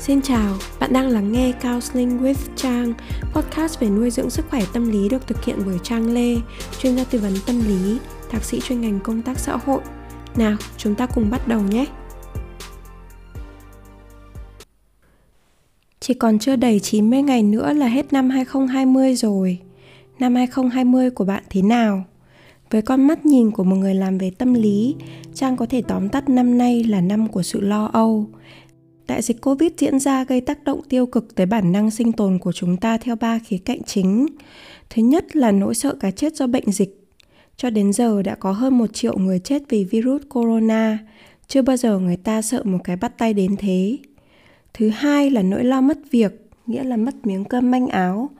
Xin chào, bạn đang lắng nghe Counseling with Trang, podcast về nuôi dưỡng sức khỏe tâm lý được thực hiện bởi Trang Lê, chuyên gia tư vấn tâm lý, thạc sĩ chuyên ngành công tác xã hội. Nào, chúng ta cùng bắt đầu nhé! Chỉ còn chưa đầy 90 ngày nữa là hết năm 2020 rồi. Năm 2020 của bạn thế nào? Với con mắt nhìn của một người làm về tâm lý, Trang có thể tóm tắt năm nay là năm của sự lo âu, Đại dịch Covid diễn ra gây tác động tiêu cực tới bản năng sinh tồn của chúng ta theo ba khía cạnh chính. Thứ nhất là nỗi sợ cái chết do bệnh dịch. Cho đến giờ đã có hơn một triệu người chết vì virus corona. Chưa bao giờ người ta sợ một cái bắt tay đến thế. Thứ hai là nỗi lo mất việc, nghĩa là mất miếng cơm manh áo.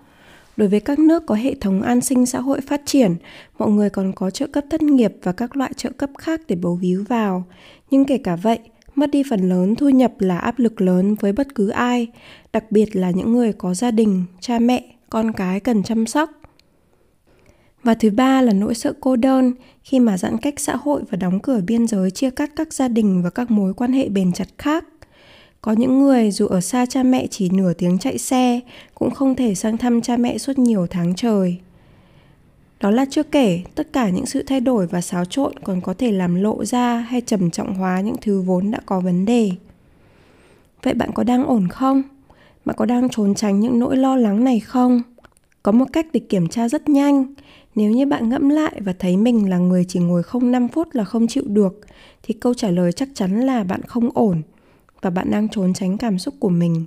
Đối với các nước có hệ thống an sinh xã hội phát triển, mọi người còn có trợ cấp thất nghiệp và các loại trợ cấp khác để bầu víu vào. Nhưng kể cả vậy, mất đi phần lớn thu nhập là áp lực lớn với bất cứ ai, đặc biệt là những người có gia đình, cha mẹ, con cái cần chăm sóc. Và thứ ba là nỗi sợ cô đơn khi mà giãn cách xã hội và đóng cửa biên giới chia cắt các gia đình và các mối quan hệ bền chặt khác. Có những người dù ở xa cha mẹ chỉ nửa tiếng chạy xe, cũng không thể sang thăm cha mẹ suốt nhiều tháng trời đó là chưa kể, tất cả những sự thay đổi và xáo trộn còn có thể làm lộ ra hay trầm trọng hóa những thứ vốn đã có vấn đề. Vậy bạn có đang ổn không? Bạn có đang trốn tránh những nỗi lo lắng này không? Có một cách để kiểm tra rất nhanh. Nếu như bạn ngẫm lại và thấy mình là người chỉ ngồi không 5 phút là không chịu được, thì câu trả lời chắc chắn là bạn không ổn và bạn đang trốn tránh cảm xúc của mình.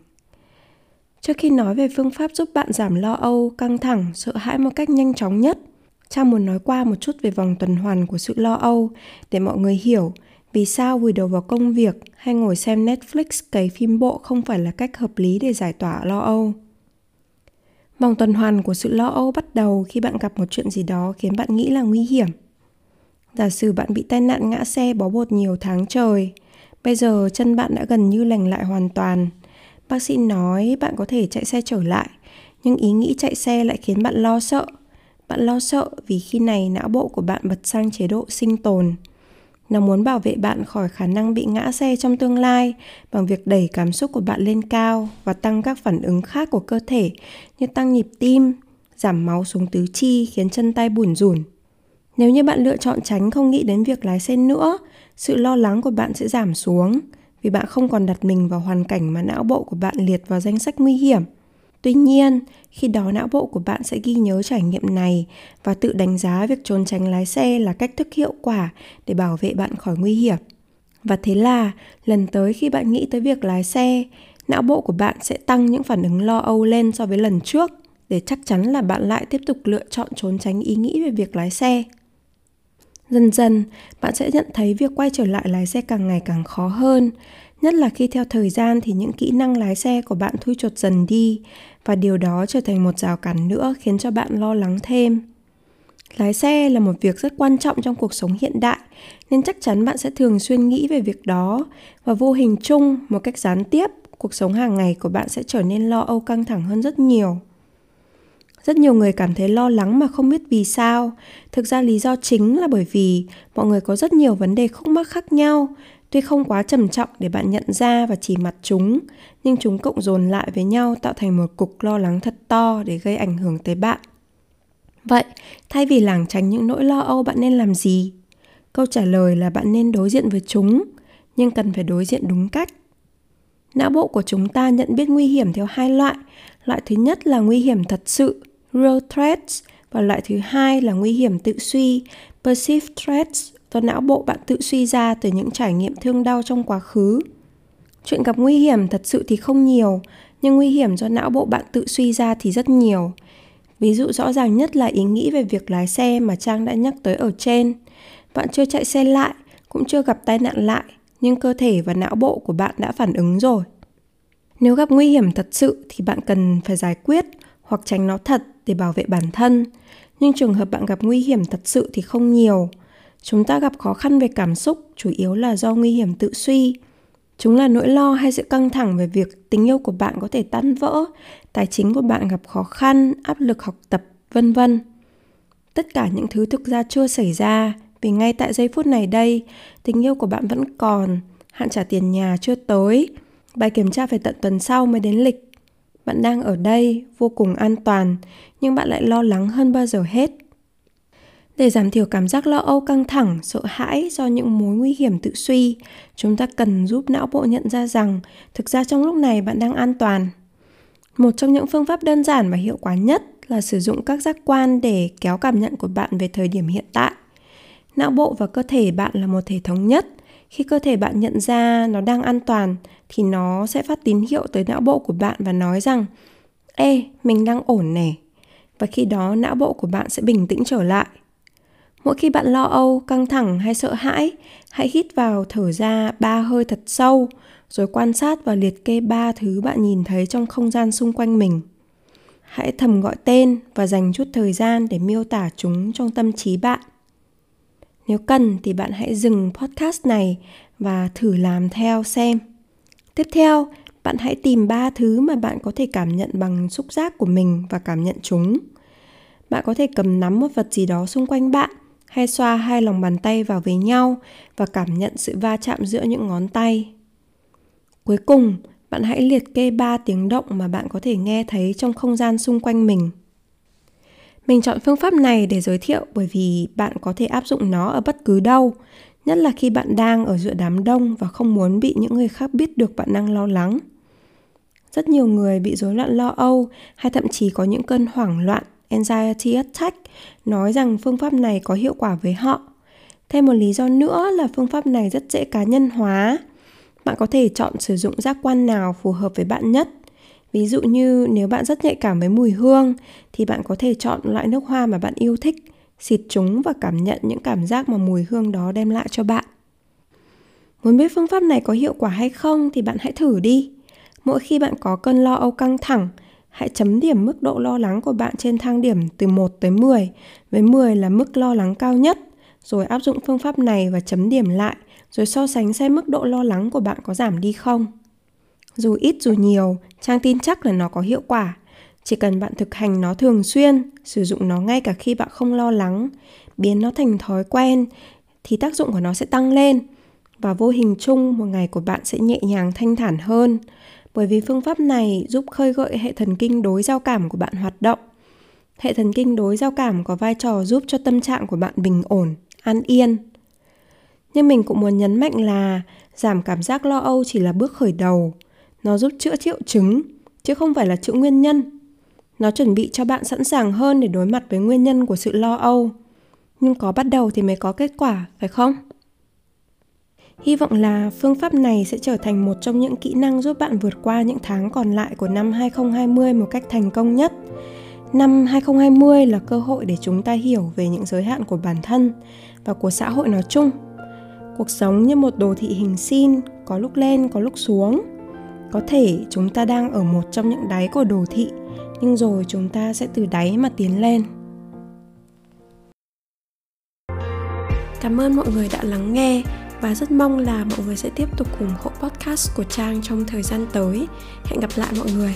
Trước khi nói về phương pháp giúp bạn giảm lo âu, căng thẳng, sợ hãi một cách nhanh chóng nhất – Trang muốn nói qua một chút về vòng tuần hoàn của sự lo âu để mọi người hiểu vì sao vùi đầu vào công việc hay ngồi xem Netflix cấy phim bộ không phải là cách hợp lý để giải tỏa lo âu. Vòng tuần hoàn của sự lo âu bắt đầu khi bạn gặp một chuyện gì đó khiến bạn nghĩ là nguy hiểm. Giả sử bạn bị tai nạn ngã xe bó bột nhiều tháng trời, bây giờ chân bạn đã gần như lành lại hoàn toàn. Bác sĩ nói bạn có thể chạy xe trở lại, nhưng ý nghĩ chạy xe lại khiến bạn lo sợ bạn lo sợ vì khi này não bộ của bạn bật sang chế độ sinh tồn. Nó muốn bảo vệ bạn khỏi khả năng bị ngã xe trong tương lai bằng việc đẩy cảm xúc của bạn lên cao và tăng các phản ứng khác của cơ thể như tăng nhịp tim, giảm máu xuống tứ chi khiến chân tay buồn rủn. Nếu như bạn lựa chọn tránh không nghĩ đến việc lái xe nữa, sự lo lắng của bạn sẽ giảm xuống vì bạn không còn đặt mình vào hoàn cảnh mà não bộ của bạn liệt vào danh sách nguy hiểm. Tuy nhiên, khi đó não bộ của bạn sẽ ghi nhớ trải nghiệm này và tự đánh giá việc trốn tránh lái xe là cách thức hiệu quả để bảo vệ bạn khỏi nguy hiểm. Và thế là, lần tới khi bạn nghĩ tới việc lái xe, não bộ của bạn sẽ tăng những phản ứng lo âu lên so với lần trước để chắc chắn là bạn lại tiếp tục lựa chọn trốn tránh ý nghĩ về việc lái xe. Dần dần, bạn sẽ nhận thấy việc quay trở lại lái xe càng ngày càng khó hơn, nhất là khi theo thời gian thì những kỹ năng lái xe của bạn thui chột dần đi, và điều đó trở thành một rào cản nữa khiến cho bạn lo lắng thêm. Lái xe là một việc rất quan trọng trong cuộc sống hiện đại, nên chắc chắn bạn sẽ thường xuyên nghĩ về việc đó, và vô hình chung, một cách gián tiếp, cuộc sống hàng ngày của bạn sẽ trở nên lo âu căng thẳng hơn rất nhiều. Rất nhiều người cảm thấy lo lắng mà không biết vì sao. Thực ra lý do chính là bởi vì mọi người có rất nhiều vấn đề khúc mắc khác nhau Tuy không quá trầm trọng để bạn nhận ra và chỉ mặt chúng, nhưng chúng cộng dồn lại với nhau tạo thành một cục lo lắng thật to để gây ảnh hưởng tới bạn. Vậy, thay vì lảng tránh những nỗi lo âu bạn nên làm gì? Câu trả lời là bạn nên đối diện với chúng, nhưng cần phải đối diện đúng cách. Não bộ của chúng ta nhận biết nguy hiểm theo hai loại. Loại thứ nhất là nguy hiểm thật sự, real threats, và loại thứ hai là nguy hiểm tự suy, perceived threats do não bộ bạn tự suy ra từ những trải nghiệm thương đau trong quá khứ. Chuyện gặp nguy hiểm thật sự thì không nhiều, nhưng nguy hiểm do não bộ bạn tự suy ra thì rất nhiều. Ví dụ rõ ràng nhất là ý nghĩ về việc lái xe mà Trang đã nhắc tới ở trên. Bạn chưa chạy xe lại, cũng chưa gặp tai nạn lại, nhưng cơ thể và não bộ của bạn đã phản ứng rồi. Nếu gặp nguy hiểm thật sự thì bạn cần phải giải quyết hoặc tránh nó thật để bảo vệ bản thân. Nhưng trường hợp bạn gặp nguy hiểm thật sự thì không nhiều, Chúng ta gặp khó khăn về cảm xúc chủ yếu là do nguy hiểm tự suy. Chúng là nỗi lo hay sự căng thẳng về việc tình yêu của bạn có thể tan vỡ, tài chính của bạn gặp khó khăn, áp lực học tập, vân vân. Tất cả những thứ thực ra chưa xảy ra vì ngay tại giây phút này đây, tình yêu của bạn vẫn còn, hạn trả tiền nhà chưa tới, Bài kiểm tra phải tận tuần sau mới đến lịch. Bạn đang ở đây, vô cùng an toàn, nhưng bạn lại lo lắng hơn bao giờ hết. Để giảm thiểu cảm giác lo âu căng thẳng, sợ hãi do những mối nguy hiểm tự suy, chúng ta cần giúp não bộ nhận ra rằng thực ra trong lúc này bạn đang an toàn. Một trong những phương pháp đơn giản và hiệu quả nhất là sử dụng các giác quan để kéo cảm nhận của bạn về thời điểm hiện tại. Não bộ và cơ thể bạn là một thể thống nhất. Khi cơ thể bạn nhận ra nó đang an toàn thì nó sẽ phát tín hiệu tới não bộ của bạn và nói rằng Ê, mình đang ổn nè. Và khi đó não bộ của bạn sẽ bình tĩnh trở lại. Mỗi khi bạn lo âu, căng thẳng hay sợ hãi, hãy hít vào thở ra ba hơi thật sâu, rồi quan sát và liệt kê ba thứ bạn nhìn thấy trong không gian xung quanh mình. Hãy thầm gọi tên và dành chút thời gian để miêu tả chúng trong tâm trí bạn. Nếu cần thì bạn hãy dừng podcast này và thử làm theo xem. Tiếp theo, bạn hãy tìm ba thứ mà bạn có thể cảm nhận bằng xúc giác của mình và cảm nhận chúng. Bạn có thể cầm nắm một vật gì đó xung quanh bạn hay xoa hai lòng bàn tay vào với nhau và cảm nhận sự va chạm giữa những ngón tay. Cuối cùng, bạn hãy liệt kê 3 tiếng động mà bạn có thể nghe thấy trong không gian xung quanh mình. Mình chọn phương pháp này để giới thiệu bởi vì bạn có thể áp dụng nó ở bất cứ đâu, nhất là khi bạn đang ở giữa đám đông và không muốn bị những người khác biết được bạn đang lo lắng. Rất nhiều người bị rối loạn lo âu hay thậm chí có những cơn hoảng loạn anxiety attack nói rằng phương pháp này có hiệu quả với họ. Thêm một lý do nữa là phương pháp này rất dễ cá nhân hóa. Bạn có thể chọn sử dụng giác quan nào phù hợp với bạn nhất. Ví dụ như nếu bạn rất nhạy cảm với mùi hương thì bạn có thể chọn loại nước hoa mà bạn yêu thích, xịt chúng và cảm nhận những cảm giác mà mùi hương đó đem lại cho bạn. Muốn biết phương pháp này có hiệu quả hay không thì bạn hãy thử đi. Mỗi khi bạn có cơn lo âu căng thẳng Hãy chấm điểm mức độ lo lắng của bạn trên thang điểm từ 1 tới 10, với 10 là mức lo lắng cao nhất, rồi áp dụng phương pháp này và chấm điểm lại, rồi so sánh xem mức độ lo lắng của bạn có giảm đi không. Dù ít dù nhiều, Trang tin chắc là nó có hiệu quả. Chỉ cần bạn thực hành nó thường xuyên, sử dụng nó ngay cả khi bạn không lo lắng, biến nó thành thói quen, thì tác dụng của nó sẽ tăng lên. Và vô hình chung một ngày của bạn sẽ nhẹ nhàng thanh thản hơn bởi vì phương pháp này giúp khơi gợi hệ thần kinh đối giao cảm của bạn hoạt động. Hệ thần kinh đối giao cảm có vai trò giúp cho tâm trạng của bạn bình ổn, an yên. Nhưng mình cũng muốn nhấn mạnh là giảm cảm giác lo âu chỉ là bước khởi đầu. Nó giúp chữa triệu chứng, chứ không phải là chữa nguyên nhân. Nó chuẩn bị cho bạn sẵn sàng hơn để đối mặt với nguyên nhân của sự lo âu. Nhưng có bắt đầu thì mới có kết quả, phải không? Hy vọng là phương pháp này sẽ trở thành một trong những kỹ năng giúp bạn vượt qua những tháng còn lại của năm 2020 một cách thành công nhất. Năm 2020 là cơ hội để chúng ta hiểu về những giới hạn của bản thân và của xã hội nói chung. Cuộc sống như một đồ thị hình sin, có lúc lên có lúc xuống. Có thể chúng ta đang ở một trong những đáy của đồ thị, nhưng rồi chúng ta sẽ từ đáy mà tiến lên. Cảm ơn mọi người đã lắng nghe và rất mong là mọi người sẽ tiếp tục ủng hộ podcast của Trang trong thời gian tới. Hẹn gặp lại mọi người.